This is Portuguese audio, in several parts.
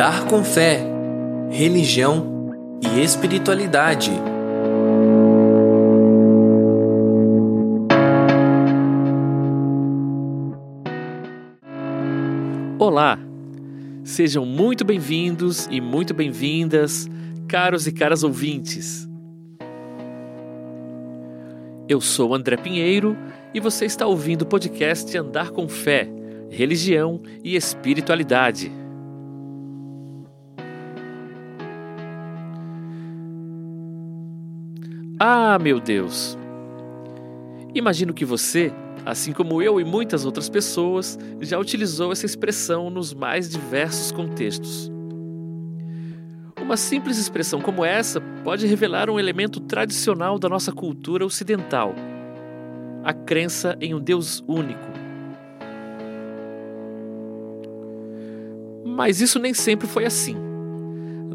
Andar com fé, religião e espiritualidade. Olá! Sejam muito bem-vindos e muito bem-vindas, caros e caras ouvintes. Eu sou André Pinheiro e você está ouvindo o podcast Andar com Fé, Religião e Espiritualidade. Ah, meu Deus! Imagino que você, assim como eu e muitas outras pessoas, já utilizou essa expressão nos mais diversos contextos. Uma simples expressão como essa pode revelar um elemento tradicional da nossa cultura ocidental: a crença em um Deus único. Mas isso nem sempre foi assim.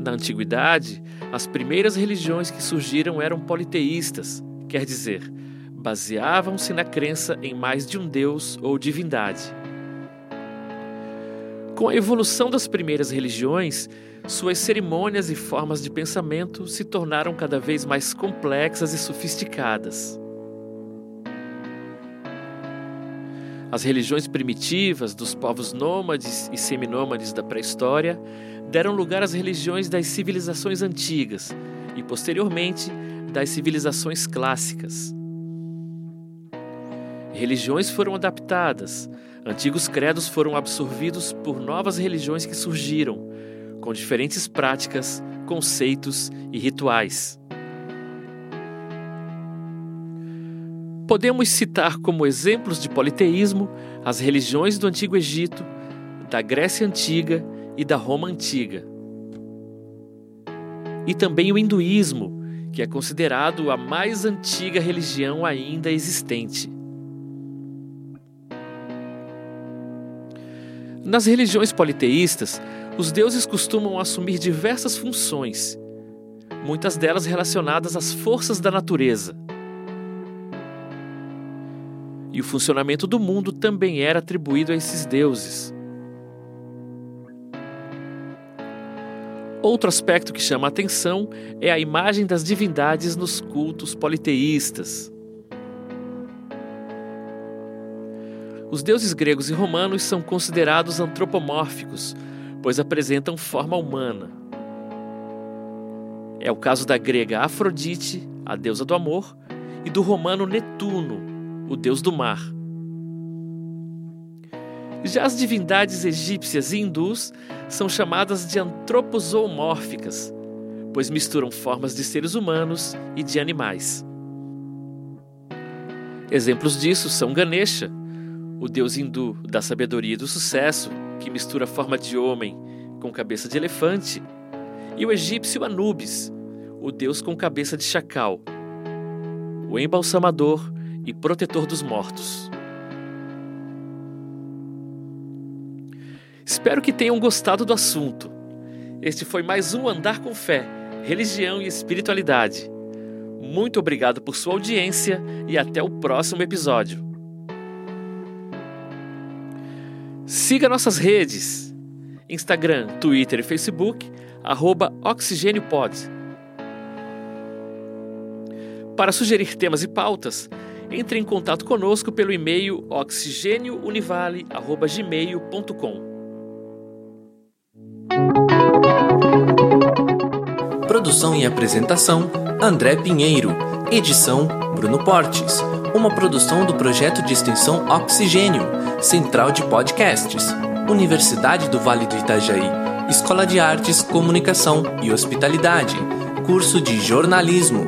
Na antiguidade, as primeiras religiões que surgiram eram politeístas, quer dizer, baseavam-se na crença em mais de um deus ou divindade. Com a evolução das primeiras religiões, suas cerimônias e formas de pensamento se tornaram cada vez mais complexas e sofisticadas. As religiões primitivas dos povos nômades e seminômades da pré-história deram lugar às religiões das civilizações antigas e, posteriormente, das civilizações clássicas. Religiões foram adaptadas, antigos credos foram absorvidos por novas religiões que surgiram, com diferentes práticas, conceitos e rituais. Podemos citar como exemplos de politeísmo as religiões do Antigo Egito, da Grécia Antiga e da Roma antiga. E também o hinduísmo, que é considerado a mais antiga religião ainda existente. Nas religiões politeístas, os deuses costumam assumir diversas funções, muitas delas relacionadas às forças da natureza. E o funcionamento do mundo também era atribuído a esses deuses. Outro aspecto que chama a atenção é a imagem das divindades nos cultos politeístas. Os deuses gregos e romanos são considerados antropomórficos, pois apresentam forma humana. É o caso da grega Afrodite, a deusa do amor, e do romano Netuno, o deus do mar. Já as divindades egípcias e hindus são chamadas de antropozoomórficas, pois misturam formas de seres humanos e de animais. Exemplos disso são Ganesha, o deus hindu da sabedoria e do sucesso, que mistura forma de homem com cabeça de elefante, e o egípcio Anubis, o deus com cabeça de chacal, o embalsamador e protetor dos mortos. Espero que tenham gostado do assunto. Este foi mais um Andar com Fé, Religião e Espiritualidade. Muito obrigado por sua audiência e até o próximo episódio. Siga nossas redes: Instagram, Twitter e Facebook, arroba OxigênioPod. Para sugerir temas e pautas, entre em contato conosco pelo e-mail oxigêniounivale.gmail.com. Produção e apresentação: André Pinheiro. Edição: Bruno Portes. Uma produção do projeto de extensão Oxigênio, Central de Podcasts, Universidade do Vale do Itajaí, Escola de Artes, Comunicação e Hospitalidade, Curso de Jornalismo.